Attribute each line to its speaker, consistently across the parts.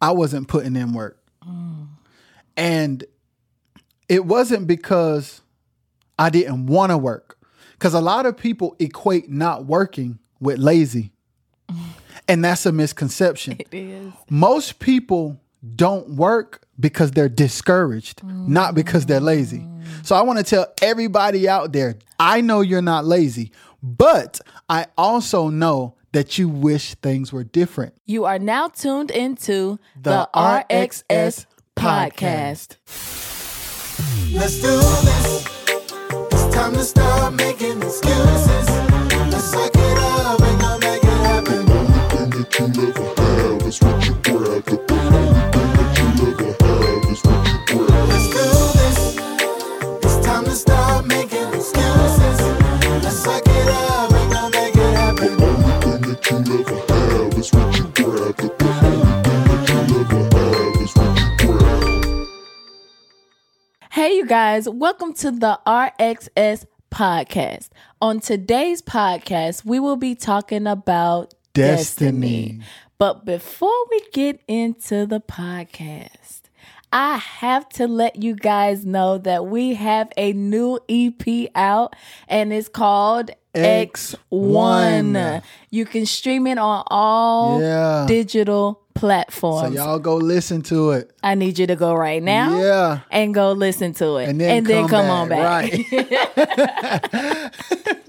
Speaker 1: I wasn't putting in work. And it wasn't because I didn't want to work. Because a lot of people equate not working with lazy. And that's a misconception.
Speaker 2: It is.
Speaker 1: Most people don't work because they're discouraged, not because they're lazy. So I want to tell everybody out there I know you're not lazy, but I also know that you wish things were different.
Speaker 2: You are now tuned into
Speaker 1: The
Speaker 2: the, RXS podcast.
Speaker 3: Let's do this. It's time to stop making excuses. Let's suck it up and go make it happen.
Speaker 4: The only thing that you ever have is what you grab. The only thing that you ever have is what you grab.
Speaker 3: Let's do this. It's time to stop
Speaker 4: you
Speaker 2: guys, welcome to the RXS podcast. On today's podcast, we will be talking about
Speaker 1: Destiny.
Speaker 2: destiny. But before we get into the podcast, I have to let you guys know that we have a new EP out and it's called
Speaker 1: X1.
Speaker 2: X1. You can stream it on all
Speaker 1: Yeah.
Speaker 2: digital
Speaker 1: Platform
Speaker 2: so
Speaker 1: y'all go listen to it.
Speaker 2: I need you to go right now
Speaker 1: Yeah.
Speaker 2: and go listen to it.
Speaker 1: And then, come,
Speaker 2: on back.
Speaker 1: Right.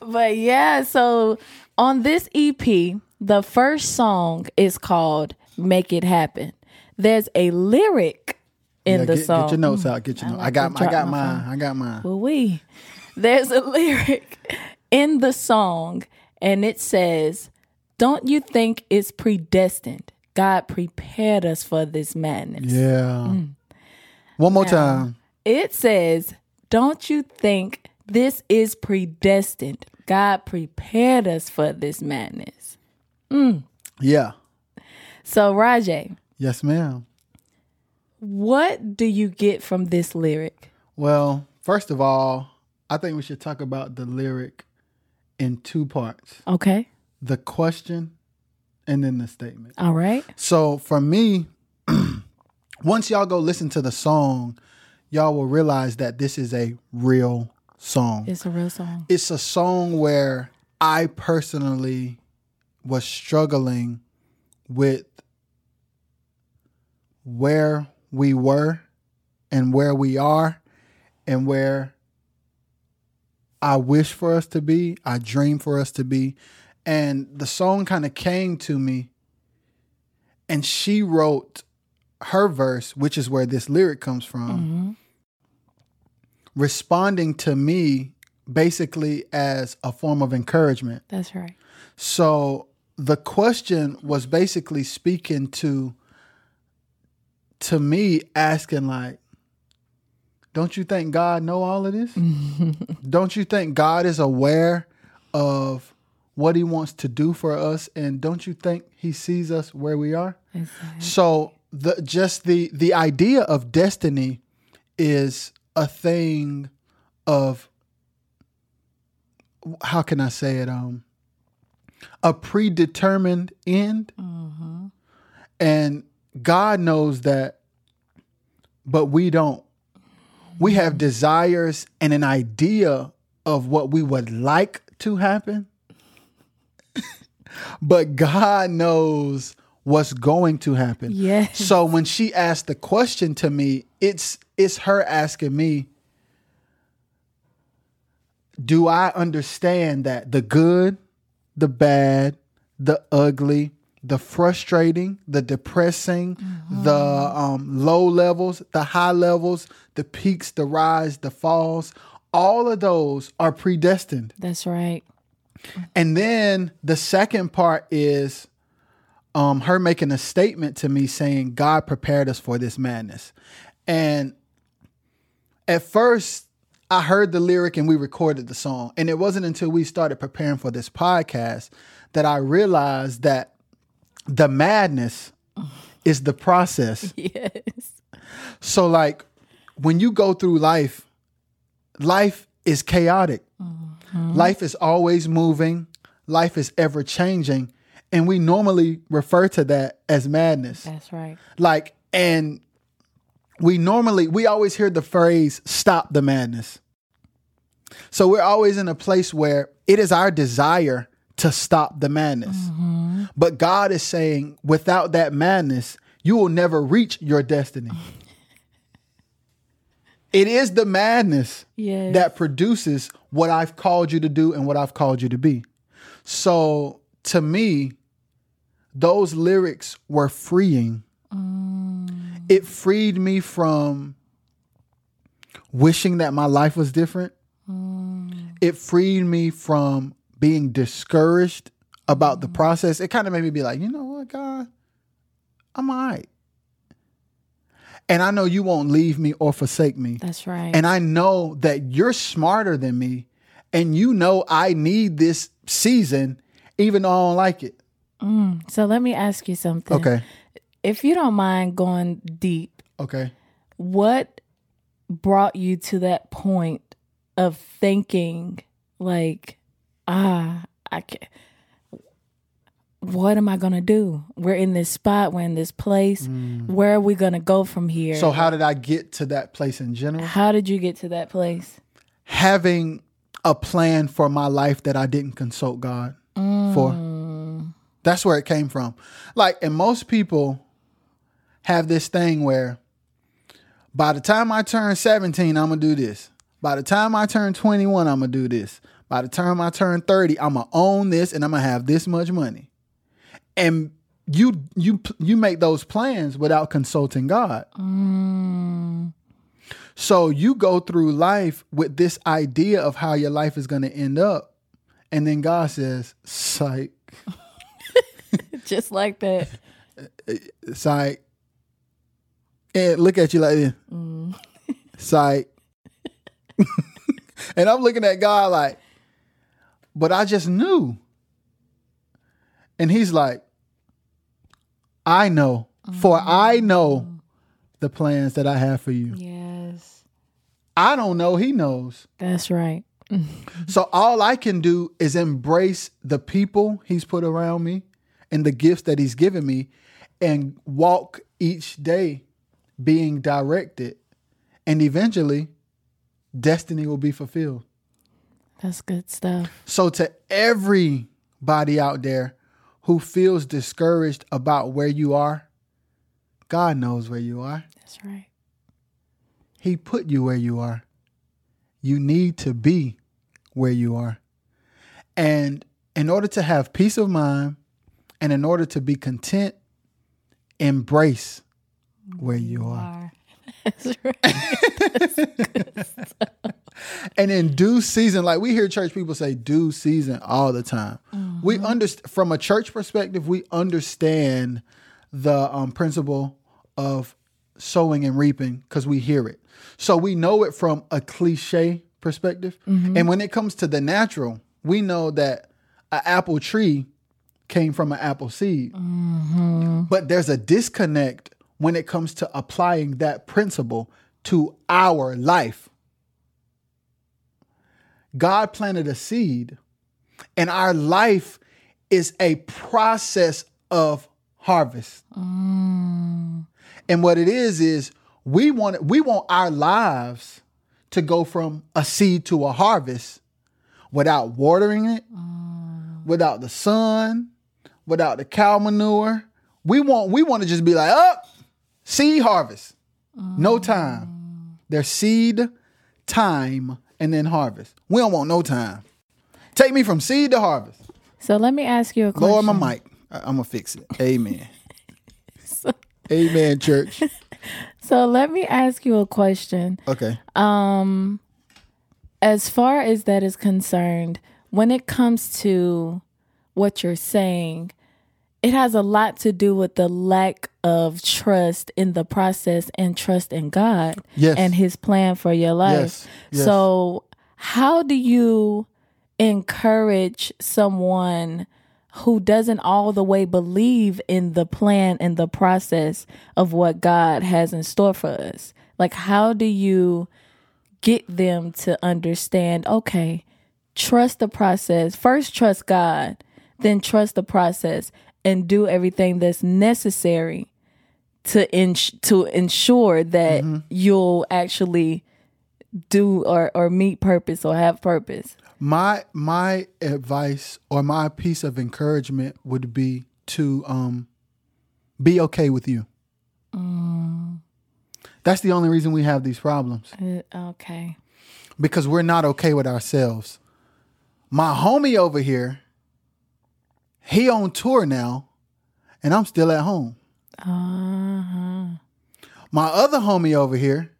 Speaker 2: But yeah, so on this EP, the first song is called Make It Happen. There's a lyric in
Speaker 1: Yeah,
Speaker 2: the
Speaker 1: get,
Speaker 2: song.
Speaker 1: get your notes out. Get your
Speaker 2: I
Speaker 1: notes.
Speaker 2: like
Speaker 1: I got I got mine. I got mine.
Speaker 2: Well, we. There's a lyric in the song, and it says, Don't you think it's predestined? God prepared us for this madness.
Speaker 1: Yeah. Mm. One more time.
Speaker 2: It says, Don't you think this is predestined? God prepared us for this madness. Mm.
Speaker 1: Yeah.
Speaker 2: So, Rojay,
Speaker 1: Yes, ma'am.
Speaker 2: what do you get from this lyric?
Speaker 1: Well, first of all, I think we should talk about the lyric in two parts
Speaker 2: Okay.
Speaker 1: The question and then the statement.
Speaker 2: All right.
Speaker 1: So for me, once y'all go listen to the song, y'all will realize that this is a real song.
Speaker 2: It's a real song.
Speaker 1: It's a song where I personally was struggling with where we were and where we are and where I wish for us to be, I dream for us to be. And the song kind of came to me and she wrote her verse, which is where this lyric comes from, mm-hmm. responding to me basically as a form of encouragement.
Speaker 2: That's right.
Speaker 1: So the question was basically speaking to to me asking like don't you think God know all of this? don't you think God is aware of what he wants to do for us and don't you think he sees us where we are?
Speaker 2: Exactly.
Speaker 1: So the just the the idea of destiny is a thing of how can I say it um a predetermined end. And God knows that but we don't. We have desires and an idea of what we would like to happen but God knows what's going to happen.
Speaker 2: Yes.
Speaker 1: So when she asked the question to me, it's it's her asking me, do I understand that the good, the bad, the ugly, the frustrating, the depressing, the um, low levels, the high levels, the peaks, the rise, the falls, all of those are predestined.
Speaker 2: That's right.
Speaker 1: And then the second part is um, her making a statement to me saying, God prepared us for this madness. And at first, I heard the lyric and we recorded the song. And it wasn't until we started preparing for this podcast that I realized that the madness is the process.
Speaker 2: Yes.
Speaker 1: So, like, when you go through life, life is chaotic. Mm-hmm. Life is always moving. Life is ever changing. And we normally refer to that as madness.
Speaker 2: That's right.
Speaker 1: Like, and we normally, we always hear the phrase, stop the madness. So we're always in a place where it is our desire to stop the madness. Mm-hmm. But God is saying, without that madness, you will never reach your destiny. it is the madness
Speaker 2: Yes.
Speaker 1: that produces what I've called you to do and what I've called you to be. So to me, those lyrics were freeing. Mm. It freed me from wishing that my life was different. Mm. It freed me from being discouraged about the mm. process. It kind of made me be like, you know what, God, I'm all right. And I know you won't leave me or forsake me.
Speaker 2: That's right.
Speaker 1: And I know that you're smarter than me. And you know I need this season, even though I don't like it.
Speaker 2: so let me ask you something.
Speaker 1: Okay.
Speaker 2: If you don't mind going deep,
Speaker 1: Okay.
Speaker 2: what brought you to that point of thinking like, ah, I can what am I gonna do? We're in this spot, we're in this place. Mm. Where are we gonna go from here?
Speaker 1: So, how did I get to that place in general?
Speaker 2: how did you get to that place?
Speaker 1: Having a plan for my life that I didn't consult God for. Mm. That's where it came from. Like, and most people have this thing where by the time I turn 17, I'm going to do this. By the time I turn 21, I'm going to do this. By the time I turn 30, I'm going to own this and I'm going to have this much money. And you you you make those plans without consulting God. Mm. So you go through life with this idea of how your life is going to end up. And then God says, psych,
Speaker 2: Just like that.
Speaker 1: psych. And look at you like this. Mm. Psych. and I'm looking at God like, but I just knew. And he's like, I know, for oh. I know the plans that I have for you.
Speaker 2: Yes.
Speaker 1: I don't know, he knows.
Speaker 2: That's right.
Speaker 1: So all I can do is embrace the people he's put around me and the gifts that he's given me and walk each day being directed. And eventually, destiny will be fulfilled.
Speaker 2: That's good stuff.
Speaker 1: So to everybody out there who feels discouraged about where you are, God knows where you are.
Speaker 2: That's right.
Speaker 1: He put you where you are. You need to be where you are. And in order to have peace of mind and in order to be content, embrace where you are.
Speaker 2: That's right.
Speaker 1: And in due season, like we hear church people say due season all the time. We mm-hmm. understand from a church perspective, we understand the um, principle of sowing and reaping because we hear it. So we know it from a cliche perspective. Mm-hmm. And when it comes to the natural, we know that an apple tree came from an apple seed. Mm-hmm. But there's a disconnect when it comes to applying that principle to our life. God planted a seed, and our life is a process of harvest. Mm. And what it is is we want we want our lives to go from a seed to a harvest without watering it, mm. without the sun, without the cow manure. We want we want to just be like, oh, seed harvest. No mm. time. There's seed, time, and then harvest. We don't want no time. Take me from seed to harvest.
Speaker 2: So let me ask you a question.
Speaker 1: Lord, my mic. I- I'm gonna fix it. Amen. Amen, church.
Speaker 2: So let me ask you a question.
Speaker 1: Okay.
Speaker 2: Um, as far as that is concerned, when it comes to what you're saying, it has a lot to do with the lack of trust in the process and trust in God
Speaker 1: Yes.
Speaker 2: and his plan for your life.
Speaker 1: Yes. Yes.
Speaker 2: So, how do you encourage someone who doesn't all the way believe in the plan and the process of what God has in store for us? Like, how do you get them to understand, okay, trust the process. First, trust God, then trust the process and do everything that's necessary to ins- to ensure that you'll actually do or or meet purpose or have purpose.
Speaker 1: my my advice or my piece of encouragement would be to um be okay with you. That's the only reason we have these problems
Speaker 2: Uh, Okay.
Speaker 1: because we're not okay with ourselves. My homie over here, he on tour now, and I'm still at home.
Speaker 2: Uh-huh.
Speaker 1: My other homie over here,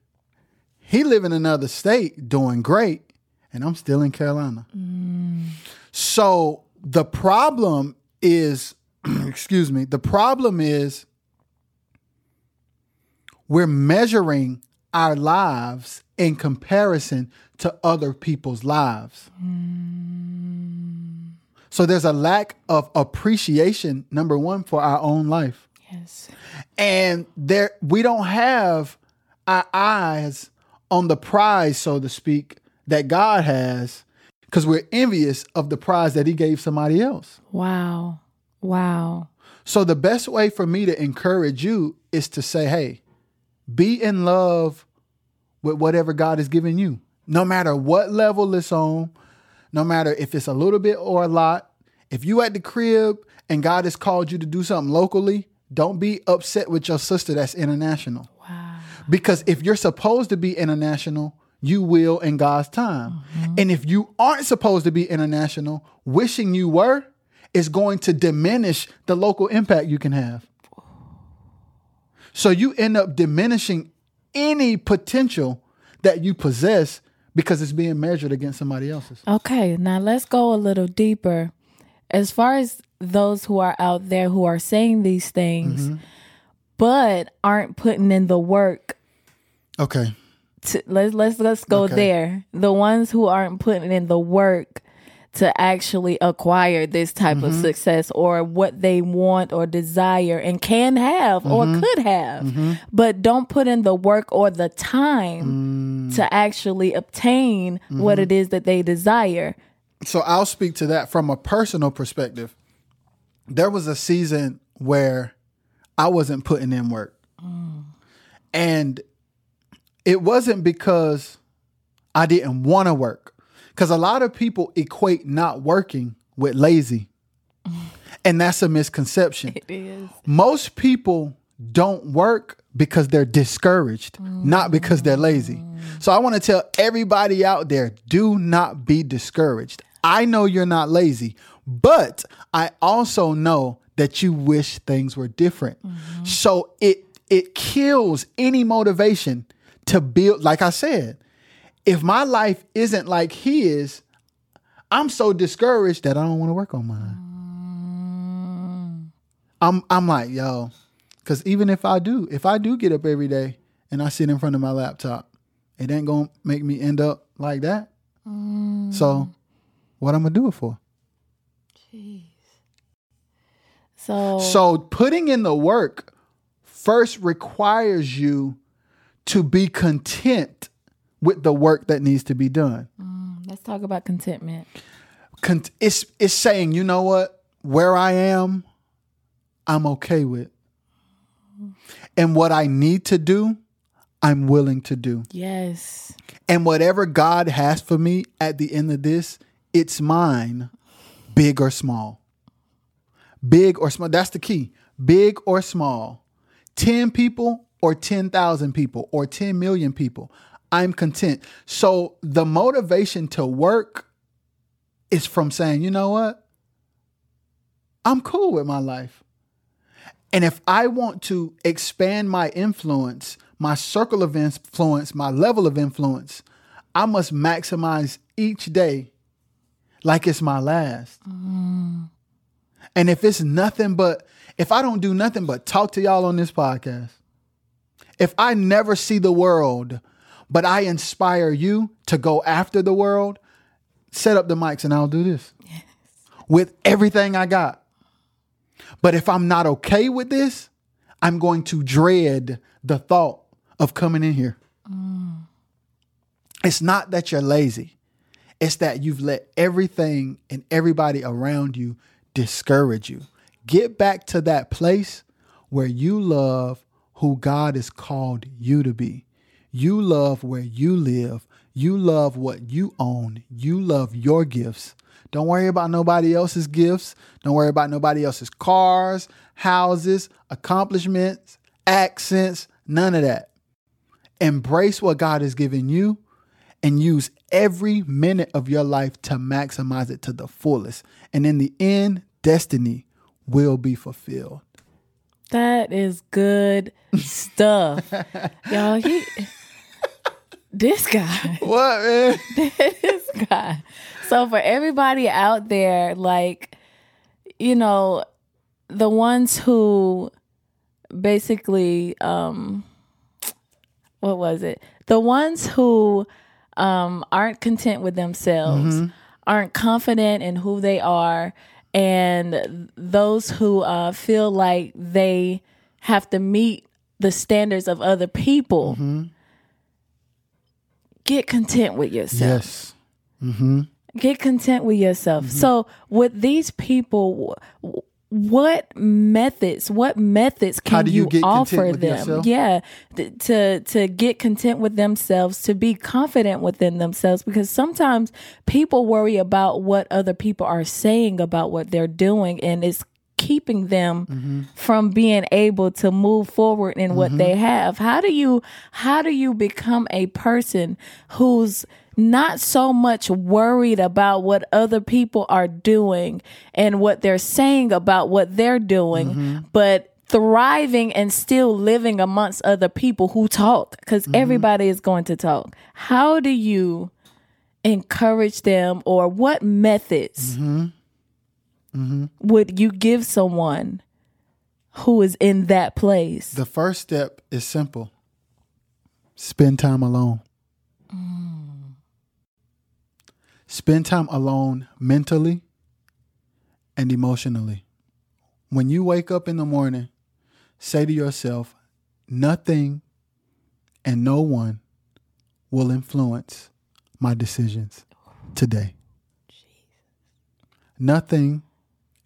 Speaker 1: he live in another state doing great, and I'm still in Carolina. So the problem is, excuse me, the problem is we're measuring our lives in comparison to other people's lives. So there's a lack of appreciation, number one, for our own life
Speaker 2: Yes.
Speaker 1: and there we don't have our eyes on the prize so to speak that god has because we're envious of the prize that he gave somebody else
Speaker 2: Wow. Wow.
Speaker 1: so the best way for me to encourage you is to say hey be in love with whatever god has given you no matter what level it's on no matter if it's a little bit or a lot if you at the crib and god has called you to do something locally don't be upset with your sister that's international.
Speaker 2: Wow.
Speaker 1: because if you're supposed to be international you will in god's time. Mm-hmm. And if you aren't supposed to be international wishing you were is going to diminish the local impact you can have. So you end up diminishing any potential that you possess because it's being measured against somebody else's.
Speaker 2: Okay, now let's go a little deeper. As far as those who are out there who are saying these things,
Speaker 1: Mm-hmm.
Speaker 2: but aren't putting in the work
Speaker 1: okay
Speaker 2: to, let's let's let's go
Speaker 1: Okay.
Speaker 2: there. The ones who aren't putting in the work to actually acquire this type of
Speaker 1: Mm-hmm.
Speaker 2: success or what they want or desire and can have or
Speaker 1: Mm-hmm.
Speaker 2: could have, but don't put in the work or the time
Speaker 1: Mm.
Speaker 2: to actually obtain what
Speaker 1: Mm-hmm.
Speaker 2: it is that they desire.
Speaker 1: So I'll speak to that from a personal perspective. There was a season where I wasn't putting in work. Mm. And it wasn't because I didn't want to work. Because a lot of people equate not working with lazy. And that's a misconception.
Speaker 2: It is.
Speaker 1: Most people don't work because they're discouraged, not because they're lazy. Mm. So I want to tell everybody out there do not be discouraged. I know you're not lazy, but I also know that you wish things were different. Mm-hmm. So it it kills any motivation to build like I said. If my life isn't like his, I'm so discouraged that I don't want to work on mine. Mm. I'm I'm like, yo, because even if I do, if I do get up every day and I sit in front of my laptop, it ain't gonna make me end up like that. Mm. So, what I'm gonna do it for? Jeez.
Speaker 2: So,
Speaker 1: So, putting in the work first requires you to be content with the work that needs to be done.
Speaker 2: Mm, let's talk about contentment.
Speaker 1: Con- it's it's saying, you know what, where I am, I'm okay with, and what I need to do, I'm willing to do.
Speaker 2: Yes.
Speaker 1: And whatever God has for me at the end of this, it's mine, big or small. Big or small. That's the key. Big or small. 10 people or 10,000 people or 10 million people. I'm content. So the motivation to work is from saying, you know what? I'm cool with my life. And if I want to expand my influence, my circle of influence, my level of influence, I must maximize each day like it's my last. Mm. And if it's nothing but, if I don't do nothing but talk to y'all on this podcast, if I never see the world, but I inspire you to go after the world, set up the mics and I'll do this with everything I got. But if I'm not okay with this, I'm going to dread the thought of coming in here. Mm. It's not that you're lazy. It's that you've let everything and everybody around you discourage you. Get back to that place where you love who God has called you to be. You love where you live. You love what you own. You love your gifts. Don't worry about nobody else's gifts. Don't worry about nobody else's cars, houses, accomplishments, accents, none of that. Embrace what God has given you and use every minute of your life to maximize it to the fullest. And in the end, destiny will be fulfilled.
Speaker 2: That is good stuff. Y'all, he this guy.
Speaker 1: What, man?
Speaker 2: this guy. So for everybody out there, like, you know, the ones who basically um what was it? The ones who um aren't content with themselves, aren't confident in who they are, and those who uh feel like they have to meet the standards of other people. Get content with yourself
Speaker 1: Yes.
Speaker 2: get content with yourself.
Speaker 1: Mm-hmm.
Speaker 2: So with these people, what methods? What methods can
Speaker 1: you get
Speaker 2: offer them?
Speaker 1: yourself?
Speaker 2: Yeah, th- to to get content with themselves, to be confident within themselves, because sometimes people worry about what other people are saying about what they're doing, and it's keeping them
Speaker 1: Mm-hmm.
Speaker 2: from being able to move forward in what they
Speaker 1: Mm-hmm.
Speaker 2: have how do you how do you become a person who's not so much worried about what other people are doing and what they're saying about what they're doing
Speaker 1: Mm-hmm.
Speaker 2: but thriving and still living amongst other people who talk because
Speaker 1: Mm-hmm.
Speaker 2: everybody is going to talk how do you encourage them or what methods
Speaker 1: Mm-hmm.
Speaker 2: would you give someone who is in that place?
Speaker 1: The first step is simple spend time alone. Spend time alone mentally and emotionally. When you wake up in the morning, say to yourself, nothing and no one will influence my decisions today. Nothing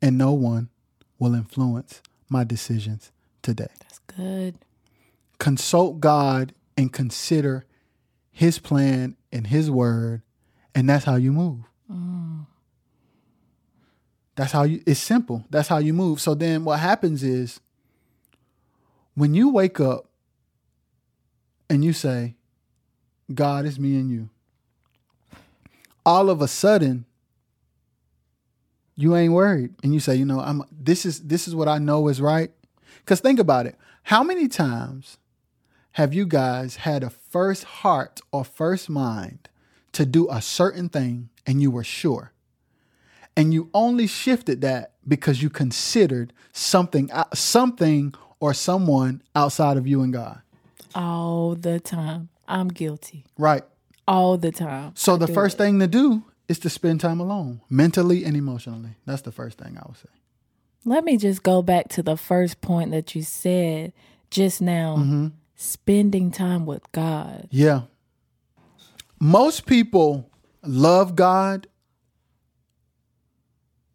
Speaker 1: and no one will influence my decisions today.
Speaker 2: That's good.
Speaker 1: Consult God and consider His plan and His word, and that's how you move. Mm. That's how you, it's simple. That's how you move. So then what happens is when you wake up and you say, God, is me and you, all of a sudden, you ain't worried and you say you know i'm this is this is what i know is right because think about it how many times have you guys had a first heart or first mind to do a certain thing and you were sure and you only shifted that because you considered something uh, something or someone outside of you and god
Speaker 2: All the time. I'm guilty.
Speaker 1: right
Speaker 2: All the time.
Speaker 1: so
Speaker 2: I
Speaker 1: the first
Speaker 2: it.
Speaker 1: thing to do is to spend time alone mentally and emotionally that's the first thing i would say
Speaker 2: Let me just go back to the first point that you said just now.
Speaker 1: Mm-hmm.
Speaker 2: Spending time with God.
Speaker 1: Yeah. Most people love God,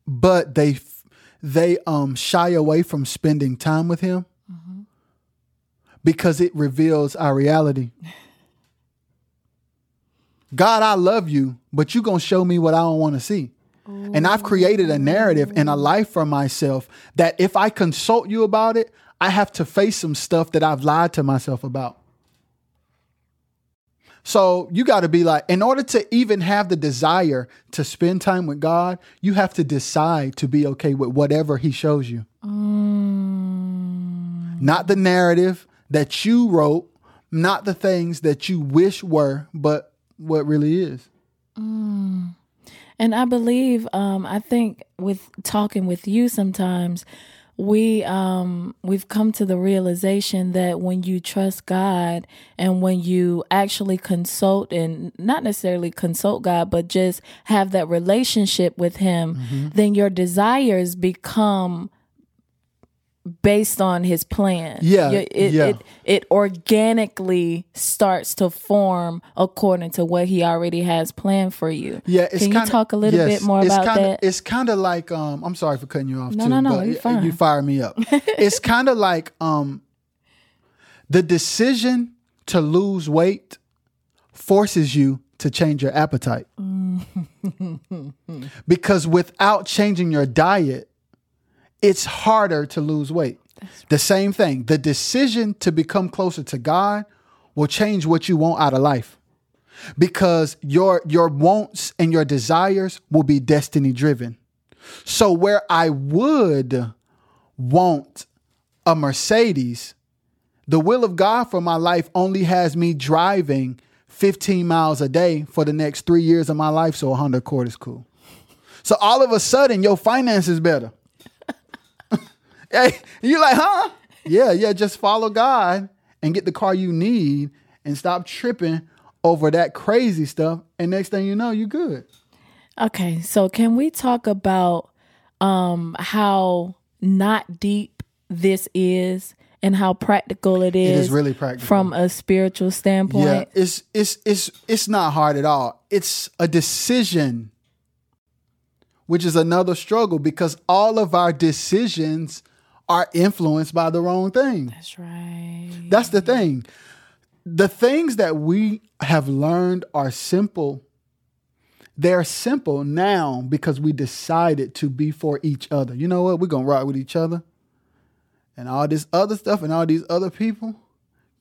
Speaker 1: but they they um shy away from spending time with him because it reveals our reality. God, I love you, but you're going to show me what I don't want to see. And I've created a narrative and a life for myself that if I consult you about it, I have to face some stuff that I've lied to myself about. So you got to be like, in order to even have the desire to spend time with God, you have to decide to be okay with whatever He shows you. Not the narrative that you wrote, not the things that you wish were, but what really is.
Speaker 2: And I believe, um, I think with talking with you sometimes, we um we've come to the realization that when you trust God and when you actually consult and not necessarily consult God but just have that relationship with him then your desires become based on his plan.
Speaker 1: Yeah,
Speaker 2: You- it,
Speaker 1: yeah.
Speaker 2: it it organically starts to form according to what he already has planned for you.
Speaker 1: Yeah, it's
Speaker 2: Can
Speaker 1: kinda,
Speaker 2: you talk a little
Speaker 1: yes,
Speaker 2: bit more
Speaker 1: it's
Speaker 2: about
Speaker 1: kinda,
Speaker 2: that?
Speaker 1: It's kind of like um, I'm sorry for cutting you off.
Speaker 2: No,
Speaker 1: too,
Speaker 2: no, no,
Speaker 1: but
Speaker 2: you're fine.
Speaker 1: You fire me up. it's kind of like um, the decision to lose weight forces you to change your appetite. because without changing your diet, it's harder to lose weight. The same thing. The decision to become closer to God will change what you want out of life. Because your your wants and your desires will be destiny driven. So where I would want a Mercedes, the will of God for my life only has me driving 15 miles a day for the next three years of my life. So a Honda Accord is cool. So all of a sudden, your finance is better. Hey, you like, huh? Yeah, yeah. Just follow God and get the car you need, and stop tripping over that crazy stuff. And next thing you know, you good.
Speaker 2: Okay, so can we talk about um how not deep this is and how practical it is,
Speaker 1: is really practical.
Speaker 2: from a spiritual standpoint?
Speaker 1: Yeah, it's it's it's it's not hard at all. It's a decision, which is another struggle because all of our decisions are influenced by the wrong thing.
Speaker 2: That's right.
Speaker 1: That's the thing. The things that we have learned are simple. They're simple now because we decided to be for each other. You know what? We're going to rock with each other. And all this other stuff and all these other people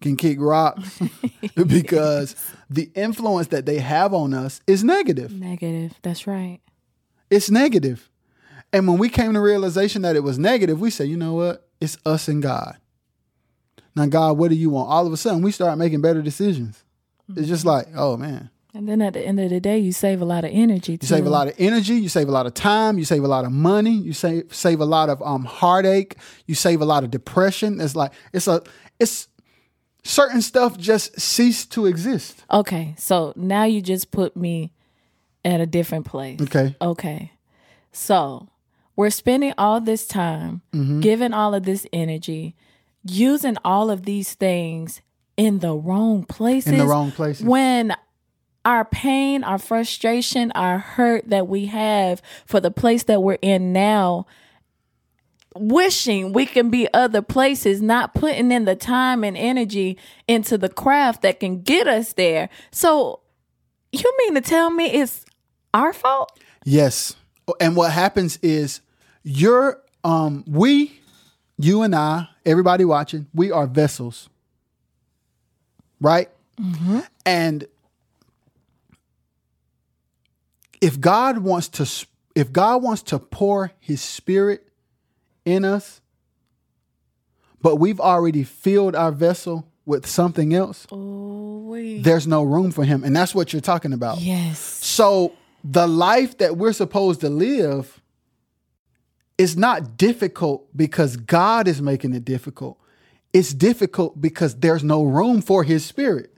Speaker 1: can kick rocks because the influence that they have on us is negative.
Speaker 2: Negative. That's right.
Speaker 1: It's negative. And when we came to realization that it was negative, we said, you know what? It's us and God. Now, God, what do you want? All of a sudden, we start making better decisions. It's just like, oh man,
Speaker 2: And then at the end of the day, you save a lot of energy.
Speaker 1: you save a lot of energy, you save a lot of time, you save a lot of money, you save save a lot of um heartache, you save a lot of depression. It's like it's a it's certain stuff just cease to exist.
Speaker 2: Okay, so now you just put me at a different place.
Speaker 1: Okay.
Speaker 2: Okay. So we're spending all this time,
Speaker 1: Mm-hmm.
Speaker 2: giving all of this energy, using all of these things in the wrong places.
Speaker 1: In the wrong places.
Speaker 2: When our pain, our frustration, our hurt that we have for the place that we're in now, wishing we can be other places, not putting in the time and energy into the craft that can get us there. So, you mean to tell me it's our fault?
Speaker 1: Yes. And what happens is you're um we, you and I, everybody watching, we are vessels. Right? And if God wants to if God wants to pour his spirit in us, but we've already filled our vessel with something else,
Speaker 2: Oh, wait.
Speaker 1: there's no room for him. And that's what you're talking about.
Speaker 2: Yes.
Speaker 1: So the life that we're supposed to live is not difficult because God is making it difficult. It's difficult because there's no room for his spirit.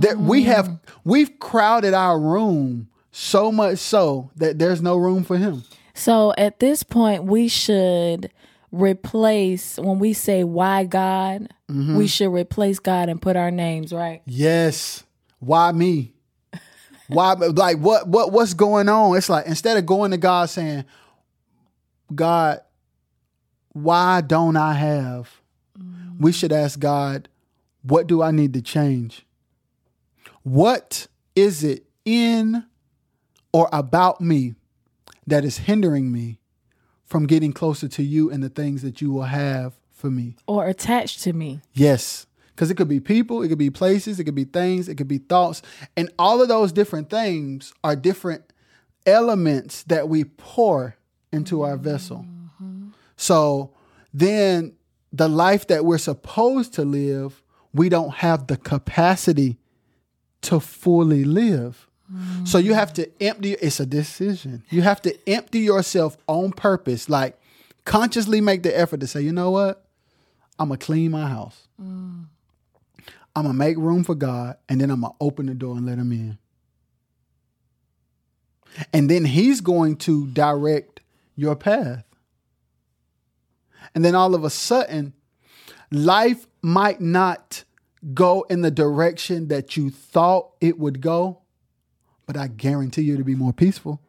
Speaker 1: That we have we've crowded our room so much so that there's no room for him.
Speaker 2: So at this point, we should replace when we say why God,
Speaker 1: Mm-hmm.
Speaker 2: we should replace God and put our names right.
Speaker 1: Yes. Why me? Why like what what what's going on? It's like instead of going to God saying, God, why don't I have? Mm. We should ask God, what do I need to change? What is it in or about me that is hindering me from getting closer to you and the things that you will have for me?
Speaker 2: Or attached to me.
Speaker 1: Yes. Because it could be people, it could be places, it could be things, it could be thoughts. And all of those different things are different elements that we pour into our vessel. So then the life that we're supposed to live, we don't have the capacity to fully live. So you have to empty, it's a decision. You have to empty yourself on purpose, like consciously make the effort to say, you know what? I'm gonna clean my house. I'm gonna make room for God, and then I'm gonna open the door and let Him in. And then He's going to direct your path. And then all of a sudden, life might not go in the direction that you thought it would go, but I guarantee you to be more peaceful.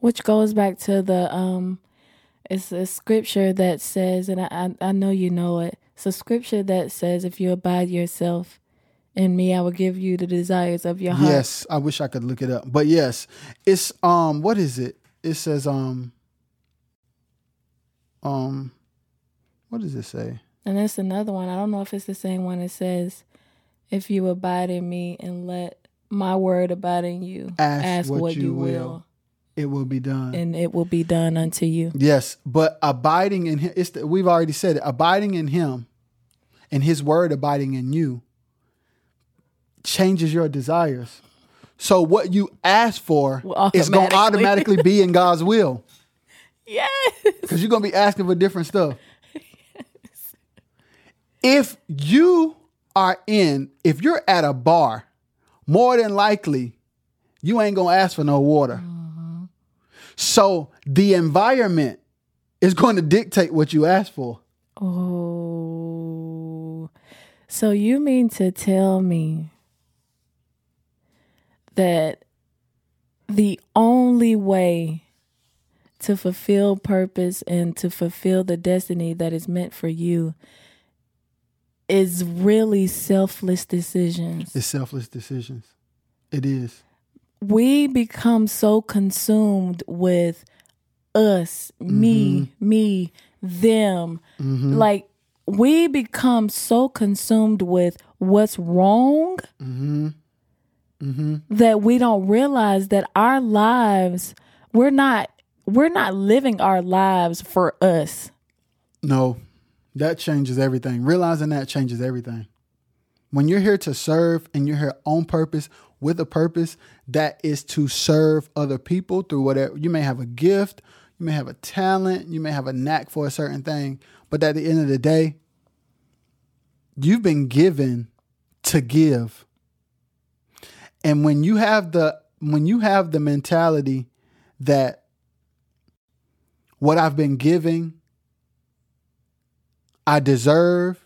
Speaker 2: Which goes back to the um it's a scripture that says and I I, know you know it. It's a scripture that says if you abide yourself in me, I will give you the desires of your heart.
Speaker 1: Yes, I wish I could look it up. But yes, it's um what is it? It says um um what does it say?
Speaker 2: And there's another one. I don't know if it's the same one. It says, If you abide in me and let my word abide in you,
Speaker 1: Ask what you will. It will be done.
Speaker 2: and it will be done unto you.
Speaker 1: Yes, but abiding in him, it's the, we've already said it. Abiding in him and his word abiding in you changes your desires. So what you ask for
Speaker 2: Will
Speaker 1: is going to
Speaker 2: automatically
Speaker 1: be in God's will
Speaker 2: Yes.
Speaker 1: because you're going to be asking for different stuff. If you are in, if you're at a bar, more than likely you ain't going to ask for no water. Mm-hmm. So the environment is going to dictate what you ask for.
Speaker 2: Oh. So you mean to tell me that the only way to fulfill purpose and to fulfill the destiny that is meant for you is really selfless decisions.
Speaker 1: It's selfless decisions. It is.
Speaker 2: we become so consumed with us, me, mm-hmm. me, them. Mm-hmm. Like we become so consumed with what's wrong mm-hmm. that we don't realize that our lives we're not we're not living our lives for us.
Speaker 1: No, that changes everything. Realizing that changes everything. When you're here to serve and you're here on purpose with a purpose that is to serve other people through whatever you may have a gift, you may have a talent, you may have a knack for a certain thing, but at the end of the day, you've been given to give. And when you have the when you have the mentality that what I've been giving I deserve,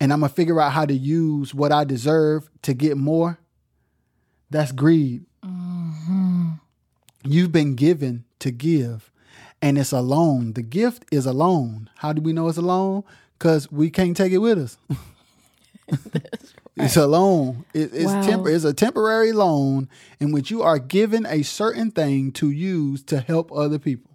Speaker 1: and I'm gonna figure out how to use what I deserve to get more, that's greed. Mm-hmm. You've been given to give, and it's a loan. The gift is a loan. How do we know it's a loan? Because we can't take it with us. It's a loan. It- it's
Speaker 2: Wow.
Speaker 1: tempor- It's a temporary loan in which you are given a certain thing to use to help other people.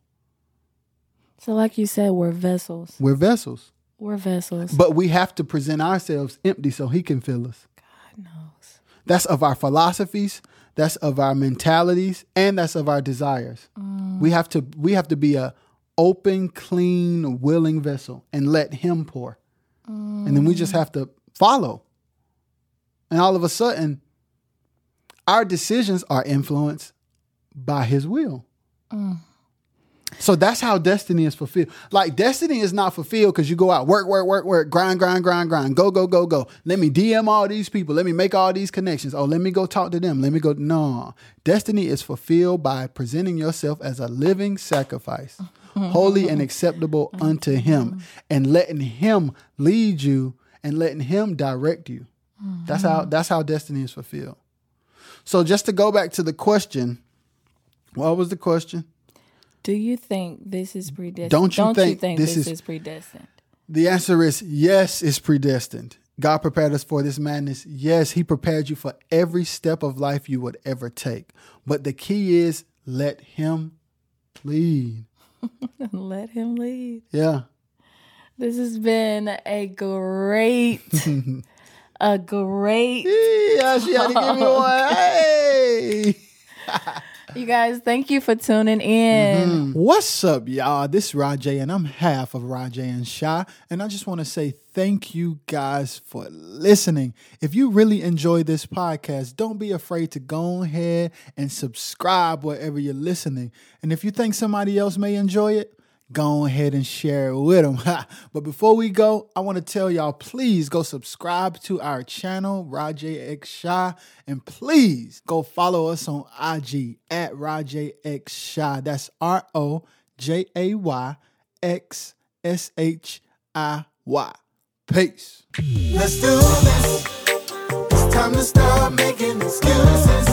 Speaker 2: So like you said, we're vessels.
Speaker 1: We're vessels.
Speaker 2: We're vessels.
Speaker 1: But we have to present ourselves empty so he can fill us.
Speaker 2: God knows.
Speaker 1: That's of our philosophies, that's of our mentalities, and that's of our desires. Mm. We have to we have to be a open, clean, willing vessel and let him pour. And then we just mm. have to follow. And all of a sudden, our decisions are influenced by his will. Mm. So that's how destiny is fulfilled. Like destiny is not fulfilled because you go out, work, work, work, work, grind, grind, grind, grind, go, go, go, go. Let me DM all these people. Let me make all these connections. Oh, let me go talk to them. Let me go. No. Destiny is fulfilled by presenting yourself as a living sacrifice, mm-hmm. holy and acceptable mm-hmm. unto him, mm-hmm. and letting him lead you and letting him direct you. That's how that's how destiny is fulfilled. So just to go back to the question, what was the question?
Speaker 2: Do you think this is predestined?
Speaker 1: Don't you think
Speaker 2: this,
Speaker 1: this
Speaker 2: is,
Speaker 1: is-
Speaker 2: predestined?
Speaker 1: The answer is yes, it's predestined. God prepared us for this madness. Yes, He prepared you for every step of life you would ever take. But the key is let Him lead.
Speaker 2: Let him lead.
Speaker 1: Yeah.
Speaker 2: This has been a great, a great.
Speaker 1: Yeah, she had to give me one. Hey.
Speaker 2: You guys, thank you for tuning in. Mm-hmm.
Speaker 1: What's up, y'all? This is Rojay, and I'm half of Rojay and Shiy. And I just want to say thank you guys for listening. If you really enjoy this podcast, don't be afraid to go ahead and subscribe wherever you're listening. And if you think somebody else may enjoy it, go ahead and share it with them. but before we go, I want to tell y'all please go subscribe to our channel, Rojay X Shiy, and please go follow us on IG at Rojay X Shiy. That's R O J A Y X
Speaker 5: S H I Y. Peace.
Speaker 1: Let's do this. It's time to making excuses.